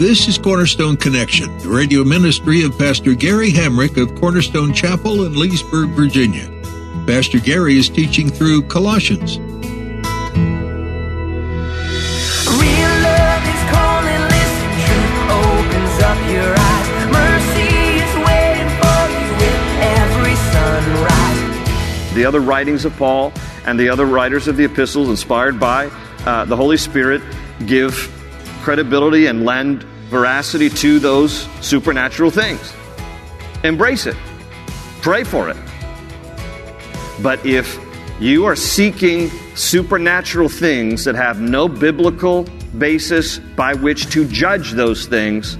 This is Cornerstone Connection, the radio ministry of Pastor Gary Hamrick of Cornerstone Chapel in Leesburg, Virginia. Pastor Gary is teaching through Colossians. Real love is calling, listen, truth opens up your eyes. Mercy is waiting for you with every sunrise. The other writings of Paul and the other writers of the epistles, inspired by uh, the Holy Spirit, give credibility and lend veracity to those supernatural things. Embrace it, pray for it. But if you are seeking supernatural things that have no biblical basis by which to judge those things,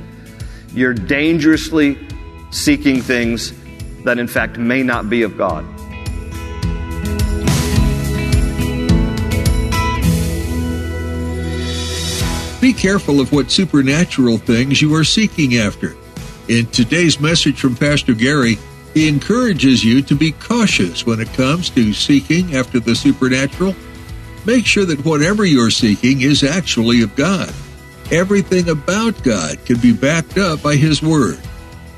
you're dangerously seeking things that, in fact, may not be of God. Be careful of what supernatural things you are seeking after. In today's message from Pastor Gary, he encourages you to be cautious when it comes to seeking after the supernatural. Make sure that whatever you're seeking is actually of God. Everything about God can be backed up by His Word.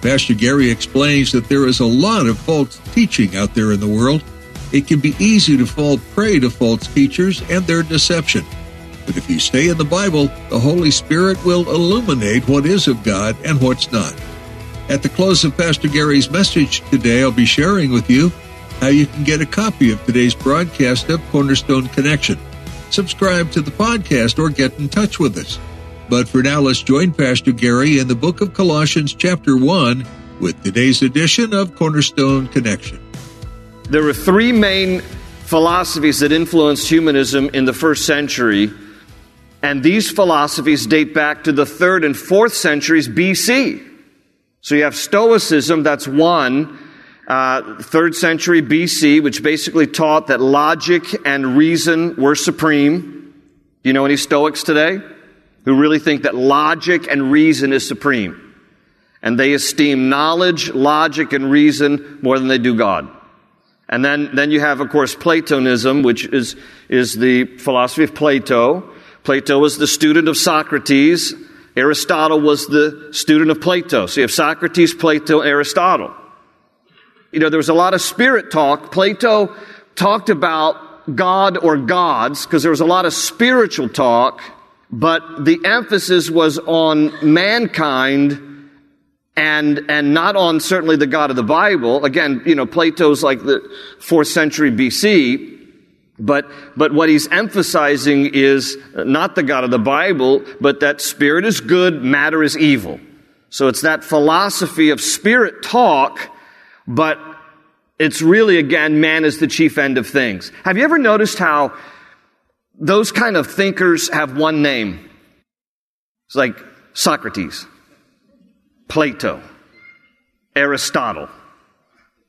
Pastor Gary explains that there is a lot of false teaching out there in the world. It can be easy to fall prey to false teachers and their deception. But if you stay in the Bible, the Holy Spirit will illuminate what is of God and what's not. At the close of Pastor Gary's message today, I'll be sharing with you how you can get a copy of today's broadcast of Cornerstone Connection. Subscribe to the podcast or get in touch with us. But for now, let's join Pastor Gary in the book of Colossians, chapter 1, with today's edition of Cornerstone Connection. There were three main philosophies that influenced humanism in the first century, and these philosophies date back to the third and fourth centuries BC. So you have Stoicism, that's one, uh, third century BC, which basically taught that logic and reason were supreme. Do you know any Stoics today who really think that logic and reason is supreme? And they esteem knowledge, logic, and reason more than they do God. And then, then you have, of course, Platonism, which is, is the philosophy of Plato. Plato was the student of Socrates. Aristotle was the student of Plato. So you have Socrates, Plato, Aristotle. You know, there was a lot of spirit talk. Plato talked about God or gods because there was a lot of spiritual talk, but the emphasis was on mankind and, and not on certainly the God of the Bible. Again, you know, Plato's like the fourth century BC, but, but what he's emphasizing is not the God of the Bible, but that spirit is good, matter is evil. So it's that philosophy of spirit talk, but it's really, again, man is the chief end of things. Have you ever noticed how those kind of thinkers have one name? It's like Socrates, Plato, Aristotle,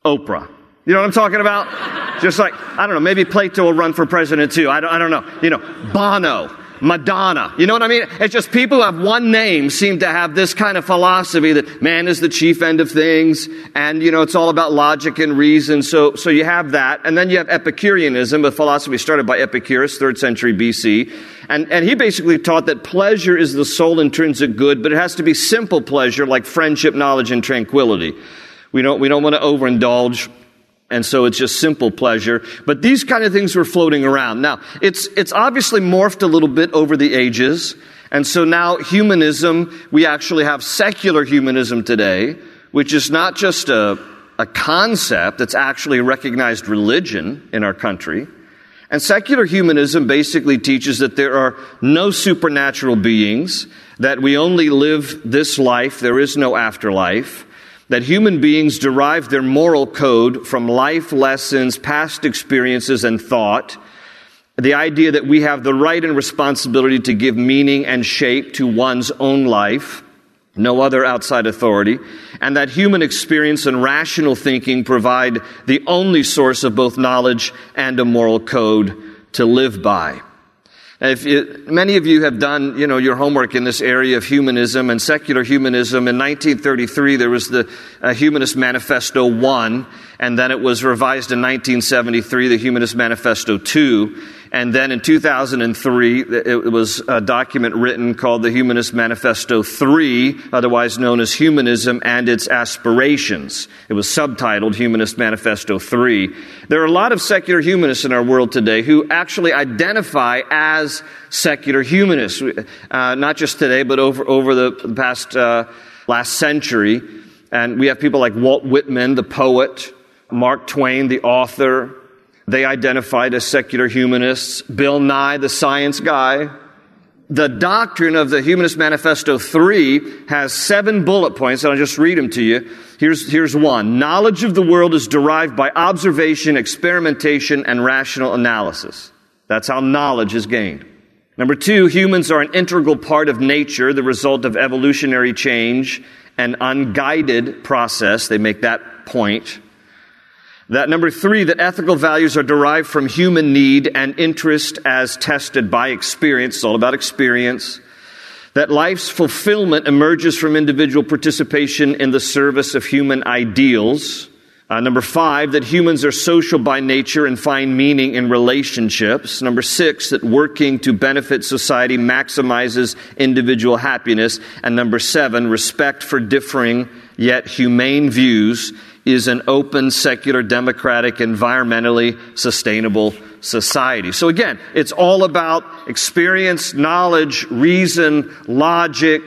Oprah. You know what I'm talking about? Just like, I don't know, maybe Plato will run for president too. I don't, I don't know. You know, Bono, Madonna. You know what I mean? It's just people who have one name seem to have this kind of philosophy that man is the chief end of things and, you know, it's all about logic and reason. So, so you have that. And then you have Epicureanism, a philosophy started by Epicurus, third century BC. And, and he basically taught that pleasure is the sole intrinsic good, but it has to be simple pleasure like friendship, knowledge, and tranquility. We don't, we don't want to overindulge and so it's just simple pleasure. But these kind of things were floating around. Now, it's, it's obviously morphed a little bit over the ages. And so now humanism, we actually have secular humanism today, which is not just a, a concept, it's actually a recognized religion in our country. And secular humanism basically teaches that there are no supernatural beings, that we only live this life, there is no afterlife, that human beings derive their moral code from life lessons, past experiences, and thought, the idea that we have the right and responsibility to give meaning and shape to one's own life, no other outside authority, and that human experience and rational thinking provide the only source of both knowledge and a moral code to live by. If many of you have done, you know, your homework in this area of humanism and secular humanism, in 1933 there was the uh, Humanist Manifesto 1, and then it was revised in 1973, the Humanist Manifesto 2, and then in 2003, it was a document written called the Humanist Manifesto 3, otherwise known as Humanism and Its Aspirations. It was subtitled Humanist Manifesto 3. There are a lot of secular humanists in our world today who actually identify as secular humanists, uh, not just today, but over, over the past uh, last century. And we have people like Walt Whitman, the poet, Mark Twain, the author, they identified as secular humanists. Bill Nye, the science guy. The doctrine of the Humanist Manifesto 3 has seven bullet points, and I'll just read them to you. Here's, here's one. Knowledge of the world is derived by observation, experimentation, and rational analysis. That's how knowledge is gained. Number two, humans are an integral part of nature, the result of evolutionary change and unguided process. They make that point. That number three, that ethical values are derived from human need and interest as tested by experience. It's all about experience. That life's fulfillment emerges from individual participation in the service of human ideals. Uh, number five, that humans are social by nature and find meaning in relationships. Number six, that working to benefit society maximizes individual happiness. And number seven, respect for differing yet humane views is an open, secular, democratic, environmentally sustainable society. So again, it's all about experience, knowledge, reason, logic.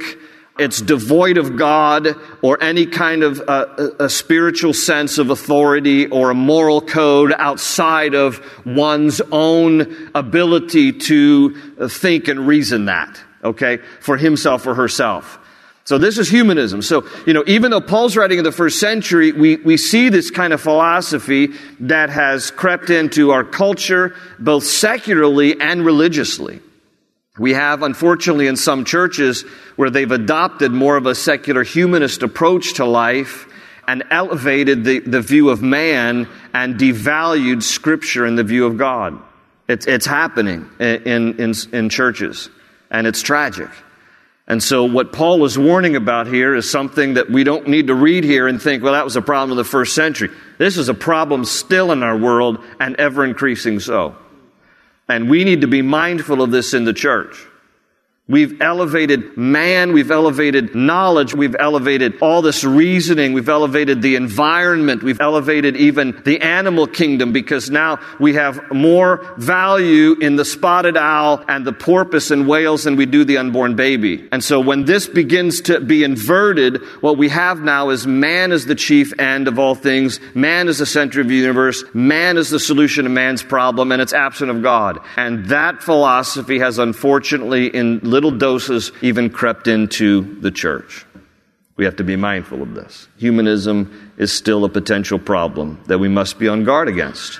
It's devoid of God or any kind of uh, a spiritual sense of authority or a moral code outside of one's own ability to think and reason that, okay, for himself or herself. So this is humanism. So, you know, even though Paul's writing in the first century, we, we see this kind of philosophy that has crept into our culture, both secularly and religiously. We have, unfortunately, in some churches where they've adopted more of a secular humanist approach to life and elevated the, the view of man and devalued scripture in the view of God. It's, it's happening in, in, in churches, and it's tragic. And so, what Paul is warning about here is something that we don't need to read here and think, well, that was a problem in the first century. This is a problem still in our world and ever increasing so. And we need to be mindful of this in the church. We've elevated man, we've elevated knowledge, we've elevated all this reasoning, we've elevated the environment, we've elevated even the animal kingdom because now we have more value in the spotted owl and the porpoise and whales than we do the unborn baby. And so when this begins to be inverted, what we have now is man is the chief end of all things, man is the center of the universe, man is the solution to man's problem, and it's absent of God. And that philosophy has unfortunately in little doses even crept into the church. We have to be mindful of this. Humanism is still a potential problem that we must be on guard against.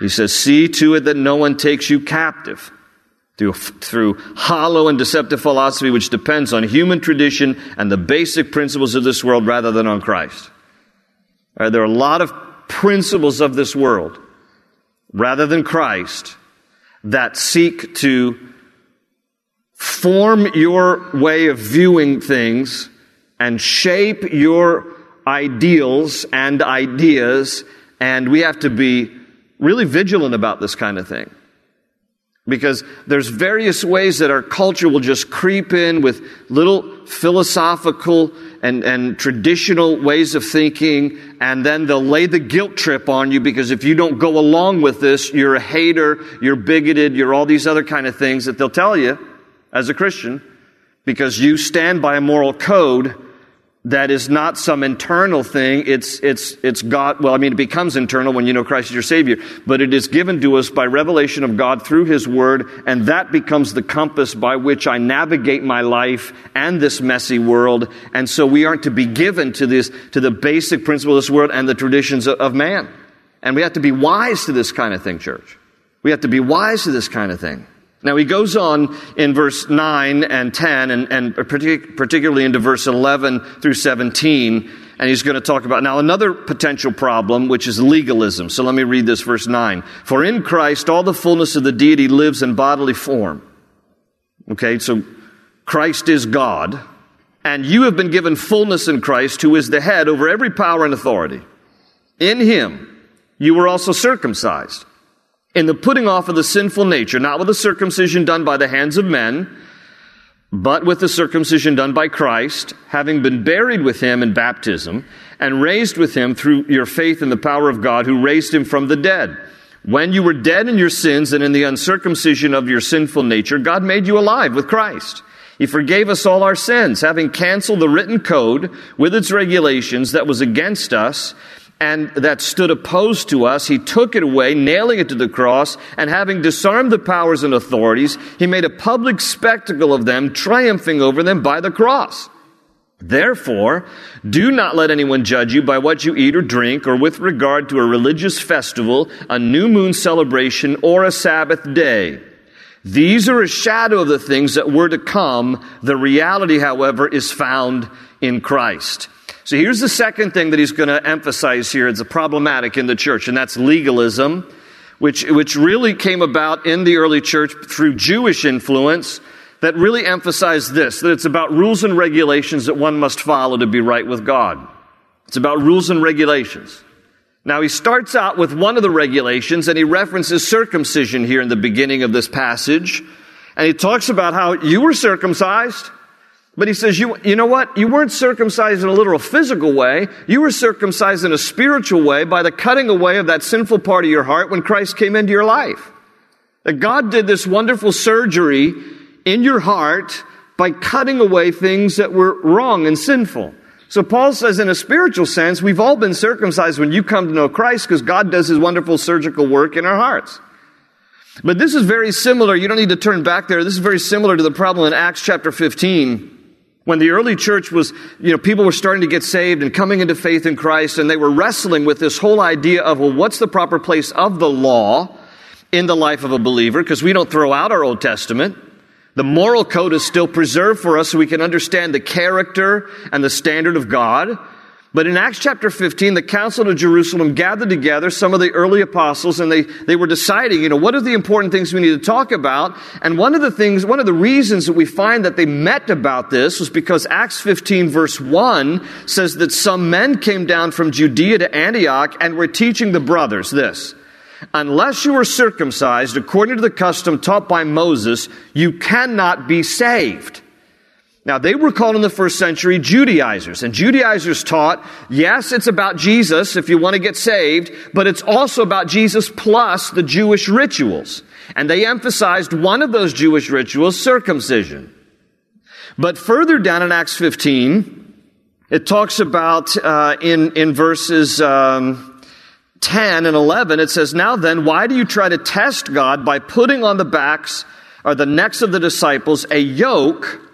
He says, See to it that no one takes you captive through, through hollow and deceptive philosophy which depends on human tradition and the basic principles of this world rather than on Christ. Right, there are a lot of principles of this world rather than Christ that seek to form your way of viewing things and shape your ideals and ideas, and we have to be really vigilant about this kind of thing. Because there's various ways that our culture will just creep in with little philosophical and, and traditional ways of thinking, and then they'll lay the guilt trip on you because if you don't go along with this, you're a hater, you're bigoted, you're all these other kind of things that they'll tell you as a Christian because you stand by a moral code that is not some internal thing. It's, it's, it's God. Well, I mean, it becomes internal when you know Christ is your Savior, but it is given to us by revelation of God through His Word, and that becomes the compass by which I navigate my life and this messy world. And so we aren't to be given to this, to the basic principle of this world and the traditions of, of man. And we have to be wise to this kind of thing, church. We have to be wise to this kind of thing. Now he goes on in verse 9 and 10, and, and particularly into verse 11 through 17, and he's going to talk about now another potential problem, which is legalism. So let me read this verse 9. For in Christ all the fullness of the deity lives in bodily form. Okay, so Christ is God, and you have been given fullness in Christ, who is the head over every power and authority. In him you were also circumcised in the putting off of the sinful nature, not with the circumcision done by the hands of men, but with the circumcision done by Christ, having been buried with him in baptism, and raised with him through your faith in the power of God who raised him from the dead. When you were dead in your sins and in the uncircumcision of your sinful nature, God made you alive with Christ. He forgave us all our sins, having canceled the written code with its regulations that was against us and that stood opposed to us, he took it away, nailing it to the cross, and having disarmed the powers and authorities, he made a public spectacle of them, triumphing over them by the cross. Therefore, do not let anyone judge you by what you eat or drink, or with regard to a religious festival, a new moon celebration, or a Sabbath day. These are a shadow of the things that were to come. The reality, however, is found in Christ. So here's the second thing that he's going to emphasize here. It's a problematic in the church, and that's legalism, which, which really came about in the early church through Jewish influence that really emphasized this, that it's about rules and regulations that one must follow to be right with God. It's about rules and regulations. Now he starts out with one of the regulations and he references circumcision here in the beginning of this passage. And he talks about how you were circumcised but he says, you, you know what? You weren't circumcised in a literal physical way. You were circumcised in a spiritual way by the cutting away of that sinful part of your heart when Christ came into your life. That God did this wonderful surgery in your heart by cutting away things that were wrong and sinful. So Paul says in a spiritual sense, we've all been circumcised when you come to know Christ because God does his wonderful surgical work in our hearts. But this is very similar. You don't need to turn back there. This is very similar to the problem in Acts chapter 15 when the early church was, you know, people were starting to get saved and coming into faith in Christ, and they were wrestling with this whole idea of, well, what's the proper place of the law in the life of a believer? Because we don't throw out our Old Testament. The moral code is still preserved for us so we can understand the character and the standard of God. But in Acts chapter 15, the Council of Jerusalem gathered together some of the early apostles and they, they were deciding, you know, what are the important things we need to talk about? And one of the things, one of the reasons that we find that they met about this was because Acts 15 verse 1 says that some men came down from Judea to Antioch and were teaching the brothers this. Unless you are circumcised according to the custom taught by Moses, you cannot be saved. Now, they were called in the first century Judaizers, and Judaizers taught, yes, it's about Jesus if you want to get saved, but it's also about Jesus plus the Jewish rituals. And they emphasized one of those Jewish rituals, circumcision. But further down in Acts 15, it talks about uh, in, in verses um, 10 and 11, it says, Now then, why do you try to test God by putting on the backs or the necks of the disciples a yoke?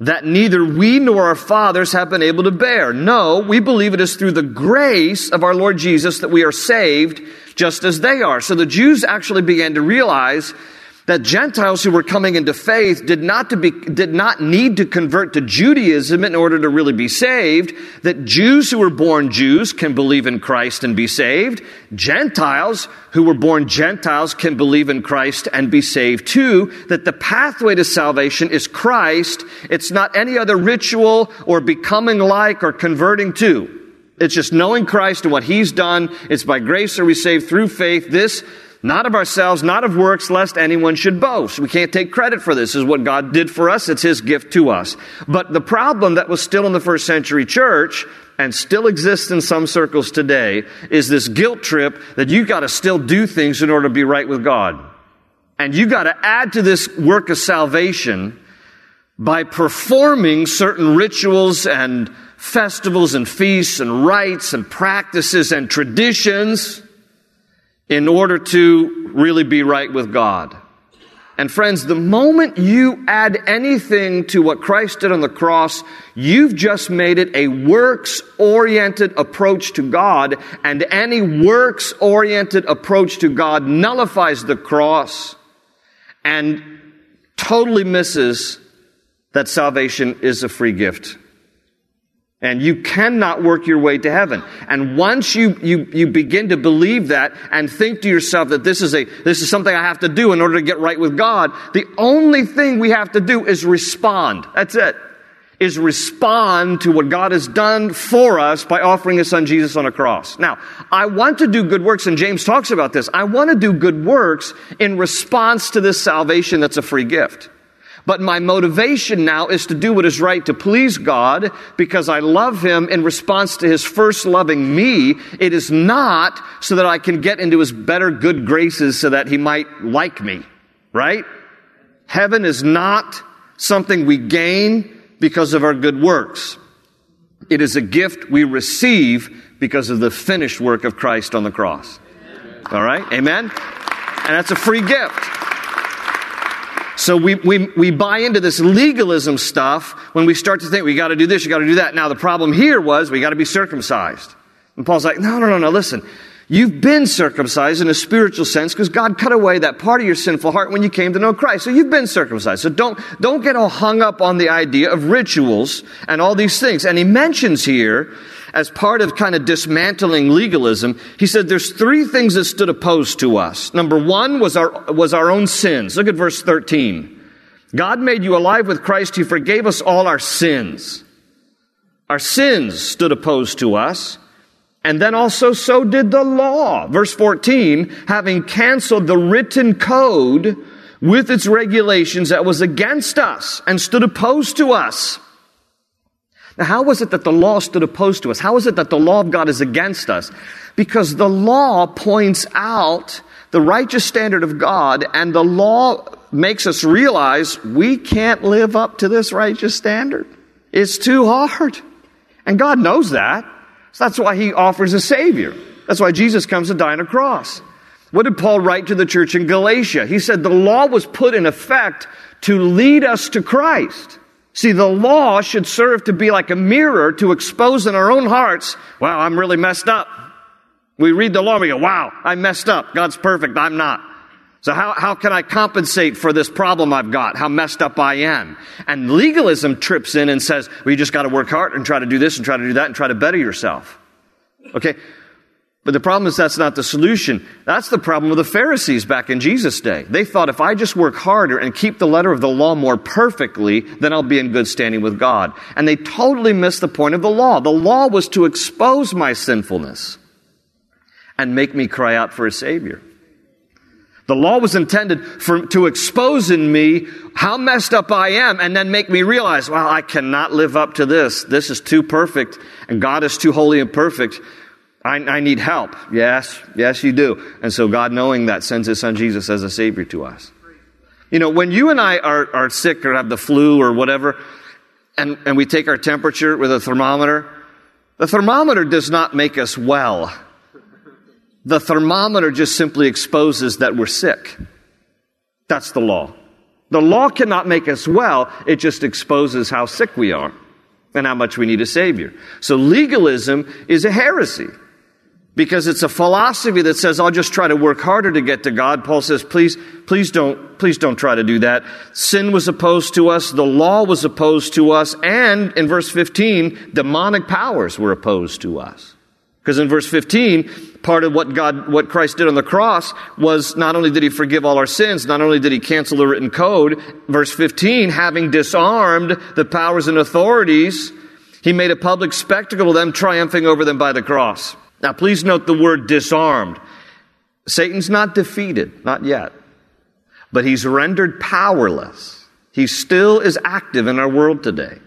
That neither we nor our fathers have been able to bear. No, we believe it is through the grace of our Lord Jesus that we are saved just as they are. So the Jews actually began to realize that Gentiles who were coming into faith did not, to be, did not need to convert to Judaism in order to really be saved, that Jews who were born Jews can believe in Christ and be saved, Gentiles who were born Gentiles can believe in Christ and be saved too, that the pathway to salvation is Christ, it's not any other ritual or becoming like or converting to. It's just knowing Christ and what He's done. It's by grace are we saved through faith. This not of ourselves, not of works, lest anyone should boast. We can't take credit for this. this is what God did for us. It's His gift to us. But the problem that was still in the first century church and still exists in some circles today is this guilt trip that you've got to still do things in order to be right with God. And you've got to add to this work of salvation by performing certain rituals and festivals and feasts and rites and practices and traditions in order to really be right with God. And friends, the moment you add anything to what Christ did on the cross, you've just made it a works oriented approach to God, and any works oriented approach to God nullifies the cross and totally misses that salvation is a free gift. And you cannot work your way to heaven. And once you, you, you begin to believe that and think to yourself that this is a, this is something I have to do in order to get right with God, the only thing we have to do is respond. That's it. Is respond to what God has done for us by offering His Son Jesus on a cross. Now, I want to do good works, and James talks about this. I want to do good works in response to this salvation that's a free gift. But my motivation now is to do what is right to please God because I love Him in response to His first loving me. It is not so that I can get into His better good graces so that He might like me, right? Heaven is not something we gain because of our good works. It is a gift we receive because of the finished work of Christ on the cross. All right? Amen? And that's a free gift. So we, we, we buy into this legalism stuff when we start to think we got to do this, you got to do that. Now the problem here was we got to be circumcised. And Paul's like, no, no, no, no, listen. You've been circumcised in a spiritual sense because God cut away that part of your sinful heart when you came to know Christ. So you've been circumcised. So don't, don't get all hung up on the idea of rituals and all these things. And he mentions here as part of kind of dismantling legalism, he said there's three things that stood opposed to us. Number one was our, was our own sins. Look at verse 13. God made you alive with Christ. He forgave us all our sins. Our sins stood opposed to us. And then also so did the law. Verse 14, having canceled the written code with its regulations that was against us and stood opposed to us. How was it that the law stood opposed to us? How is it that the law of God is against us? Because the law points out the righteous standard of God, and the law makes us realize we can't live up to this righteous standard. It's too hard. And God knows that. So that's why He offers a Savior. That's why Jesus comes to die on a cross. What did Paul write to the church in Galatia? He said the law was put in effect to lead us to Christ. See, the law should serve to be like a mirror to expose in our own hearts, wow, I'm really messed up. We read the law and we go, wow, I messed up. God's perfect. I'm not. So how, how can I compensate for this problem I've got? How messed up I am? And legalism trips in and says, well, you just got to work hard and try to do this and try to do that and try to better yourself. Okay? But the problem is that's not the solution. That's the problem of the Pharisees back in Jesus' day. They thought if I just work harder and keep the letter of the law more perfectly, then I'll be in good standing with God. And they totally missed the point of the law. The law was to expose my sinfulness and make me cry out for a Savior. The law was intended for, to expose in me how messed up I am and then make me realize, well, I cannot live up to this. This is too perfect and God is too holy and perfect. I, I, need help. Yes, yes, you do. And so God, knowing that, sends His Son Jesus as a Savior to us. You know, when you and I are, are sick or have the flu or whatever, and, and we take our temperature with a thermometer, the thermometer does not make us well. The thermometer just simply exposes that we're sick. That's the law. The law cannot make us well, it just exposes how sick we are and how much we need a Savior. So legalism is a heresy because it's a philosophy that says I'll just try to work harder to get to God. Paul says, please, please don't, please don't try to do that. Sin was opposed to us, the law was opposed to us, and in verse 15, demonic powers were opposed to us. Because in verse 15, part of what God, what Christ did on the cross was not only did he forgive all our sins, not only did he cancel the written code, verse 15, having disarmed the powers and authorities, he made a public spectacle of them, triumphing over them by the cross. Now, please note the word disarmed. Satan's not defeated, not yet, but he's rendered powerless. He still is active in our world today.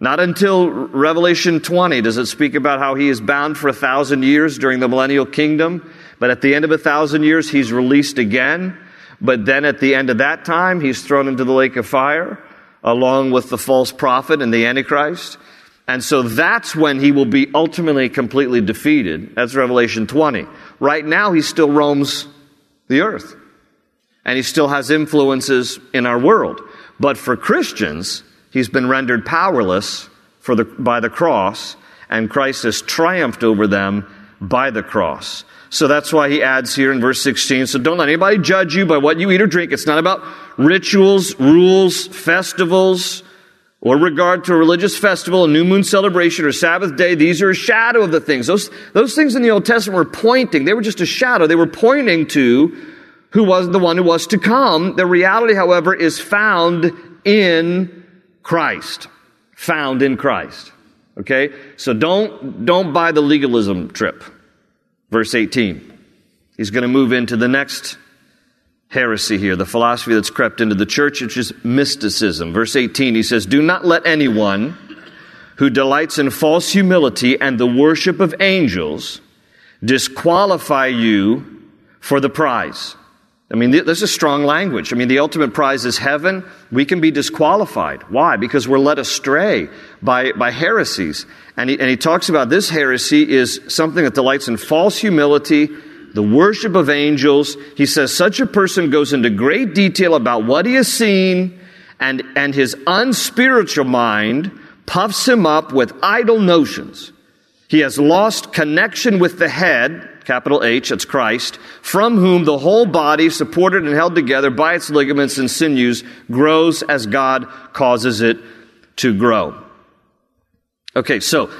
Not until Revelation 20 does it speak about how he is bound for a thousand years during the millennial kingdom, but at the end of a thousand years, he's released again. But then at the end of that time, he's thrown into the lake of fire along with the false prophet and the Antichrist. And so that's when he will be ultimately completely defeated. That's Revelation 20. Right now, he still roams the earth. and he still has influences in our world. But for Christians, he's been rendered powerless for the, by the cross, and Christ has triumphed over them by the cross. So that's why he adds here in verse 16 so don't let anybody judge you by what you eat or drink. It's not about rituals, rules, festivals, or regard to a religious festival, a new moon celebration, or Sabbath day. These are a shadow of the things. Those, those things in the Old Testament were pointing, they were just a shadow. They were pointing to who was the one who was to come. The reality, however, is found in Christ. Found in Christ. Okay? So don't, don't buy the legalism trip. Verse 18. He's going to move into the next heresy here, the philosophy that's crept into the church, which is mysticism. Verse 18, he says, Do not let anyone who delights in false humility and the worship of angels disqualify you for the prize. I mean, this is strong language. I mean, the ultimate prize is heaven. We can be disqualified. Why? Because we're led astray by, by heresies. And he, and he talks about this heresy is something that delights in false humility, the worship of angels. He says such a person goes into great detail about what he has seen, and, and his unspiritual mind puffs him up with idle notions. He has lost connection with the head, capital H, that's Christ, from whom the whole body, supported and held together by its ligaments and sinews, grows as God causes it to grow. Okay, so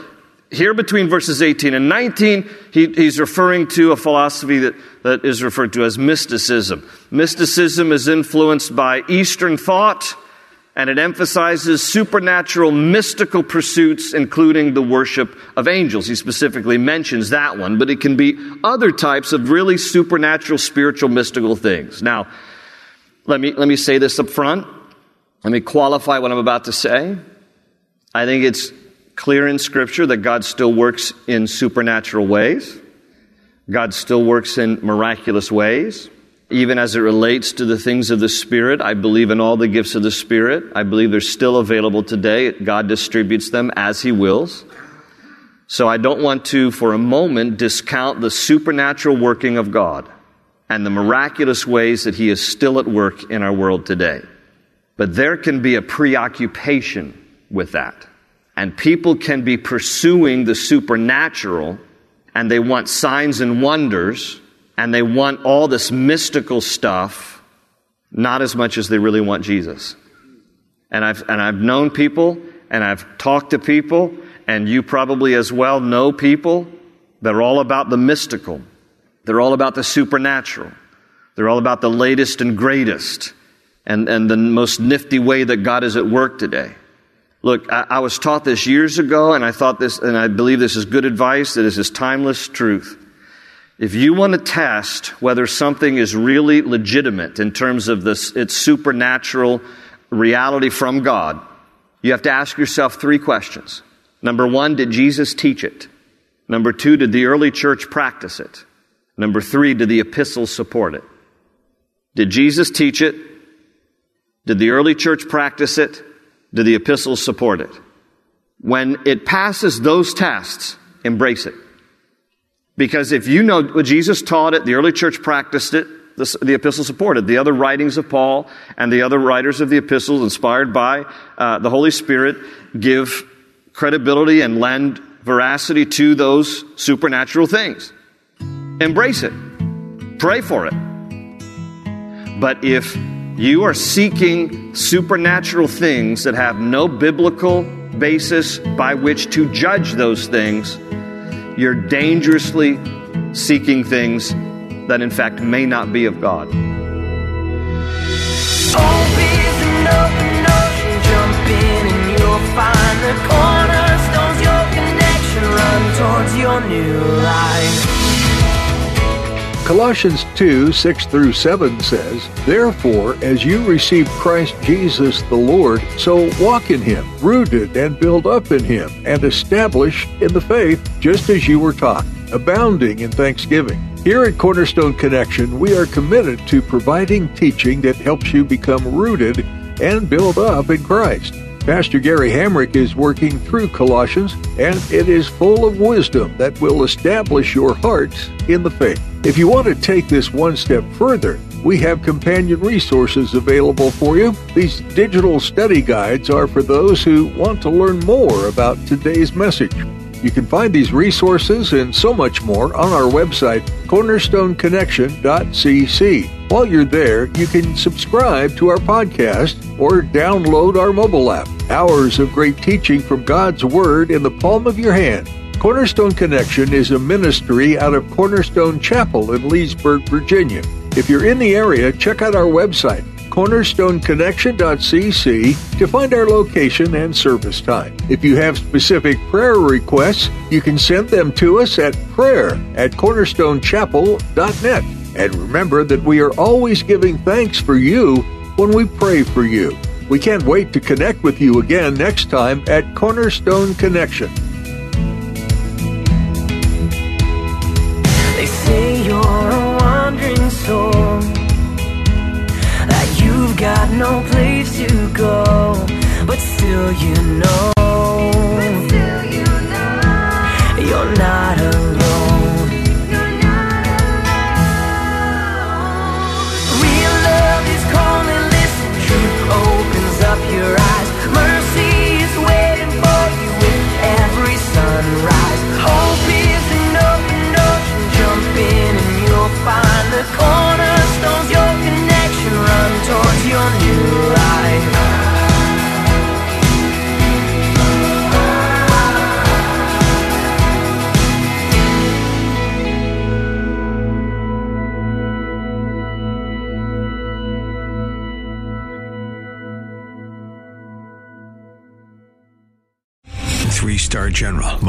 here between verses 18 and 19, he, he's referring to a philosophy that, that is referred to as mysticism. Mysticism is influenced by Eastern thought and it emphasizes supernatural mystical pursuits, including the worship of angels. He specifically mentions that one, but it can be other types of really supernatural, spiritual, mystical things. Now, let me, let me say this up front. Let me qualify what I'm about to say. I think it's clear in Scripture that God still works in supernatural ways. God still works in miraculous ways even as it relates to the things of the Spirit. I believe in all the gifts of the Spirit. I believe they're still available today. God distributes them as He wills. So I don't want to, for a moment, discount the supernatural working of God and the miraculous ways that He is still at work in our world today. But there can be a preoccupation with that. And people can be pursuing the supernatural and they want signs and wonders and they want all this mystical stuff not as much as they really want Jesus. And I've, and I've known people and I've talked to people, and you probably as well know people that are all about the mystical. They're all about the supernatural. They're all about the latest and greatest and, and the most nifty way that God is at work today. Look, I, I was taught this years ago, and I thought this, and I believe this is good advice, that is this timeless truth. If you want to test whether something is really legitimate in terms of this, its supernatural reality from God, you have to ask yourself three questions. Number one, did Jesus teach it? Number two, did the early church practice it? Number three, did the epistles support it? Did Jesus teach it? Did the early church practice it? Did the epistles support it? When it passes those tests, embrace it. Because if you know what Jesus taught it, the early church practiced it, the, the epistle supported. The other writings of Paul and the other writers of the epistles, inspired by uh, the Holy Spirit, give credibility and lend veracity to those supernatural things. Embrace it. Pray for it. But if you are seeking supernatural things that have no biblical basis by which to judge those things, you're dangerously seeking things that, in fact, may not be of God. Colossians 2 6 through 7 says, Therefore, as you receive Christ Jesus the Lord, so walk in him, rooted and built up in him, and established in the faith, just as you were taught, abounding in thanksgiving. Here at Cornerstone Connection, we are committed to providing teaching that helps you become rooted and build up in Christ. Pastor Gary Hamrick is working through Colossians, and it is full of wisdom that will establish your heart in the faith. If you want to take this one step further, we have companion resources available for you. These digital study guides are for those who want to learn more about today's message. You can find these resources and so much more on our website, cornerstoneconnection.cc. While you're there, you can subscribe to our podcast or download our mobile app. Hours of great teaching from God's Word in the palm of your hand. Cornerstone Connection is a ministry out of Cornerstone Chapel in Leesburg, Virginia. If you're in the area, check out our website, cornerstoneconnection.cc, to find our location and service time. If you have specific prayer requests, you can send them to us at prayer at cornerstonechapel.net. And remember that we are always giving thanks for you when we pray for you. We can't wait to connect with you again next time at Cornerstone Connection. They say you're a wandering soul. That you've got no place to go. But still you know. But still you know. you're not alone.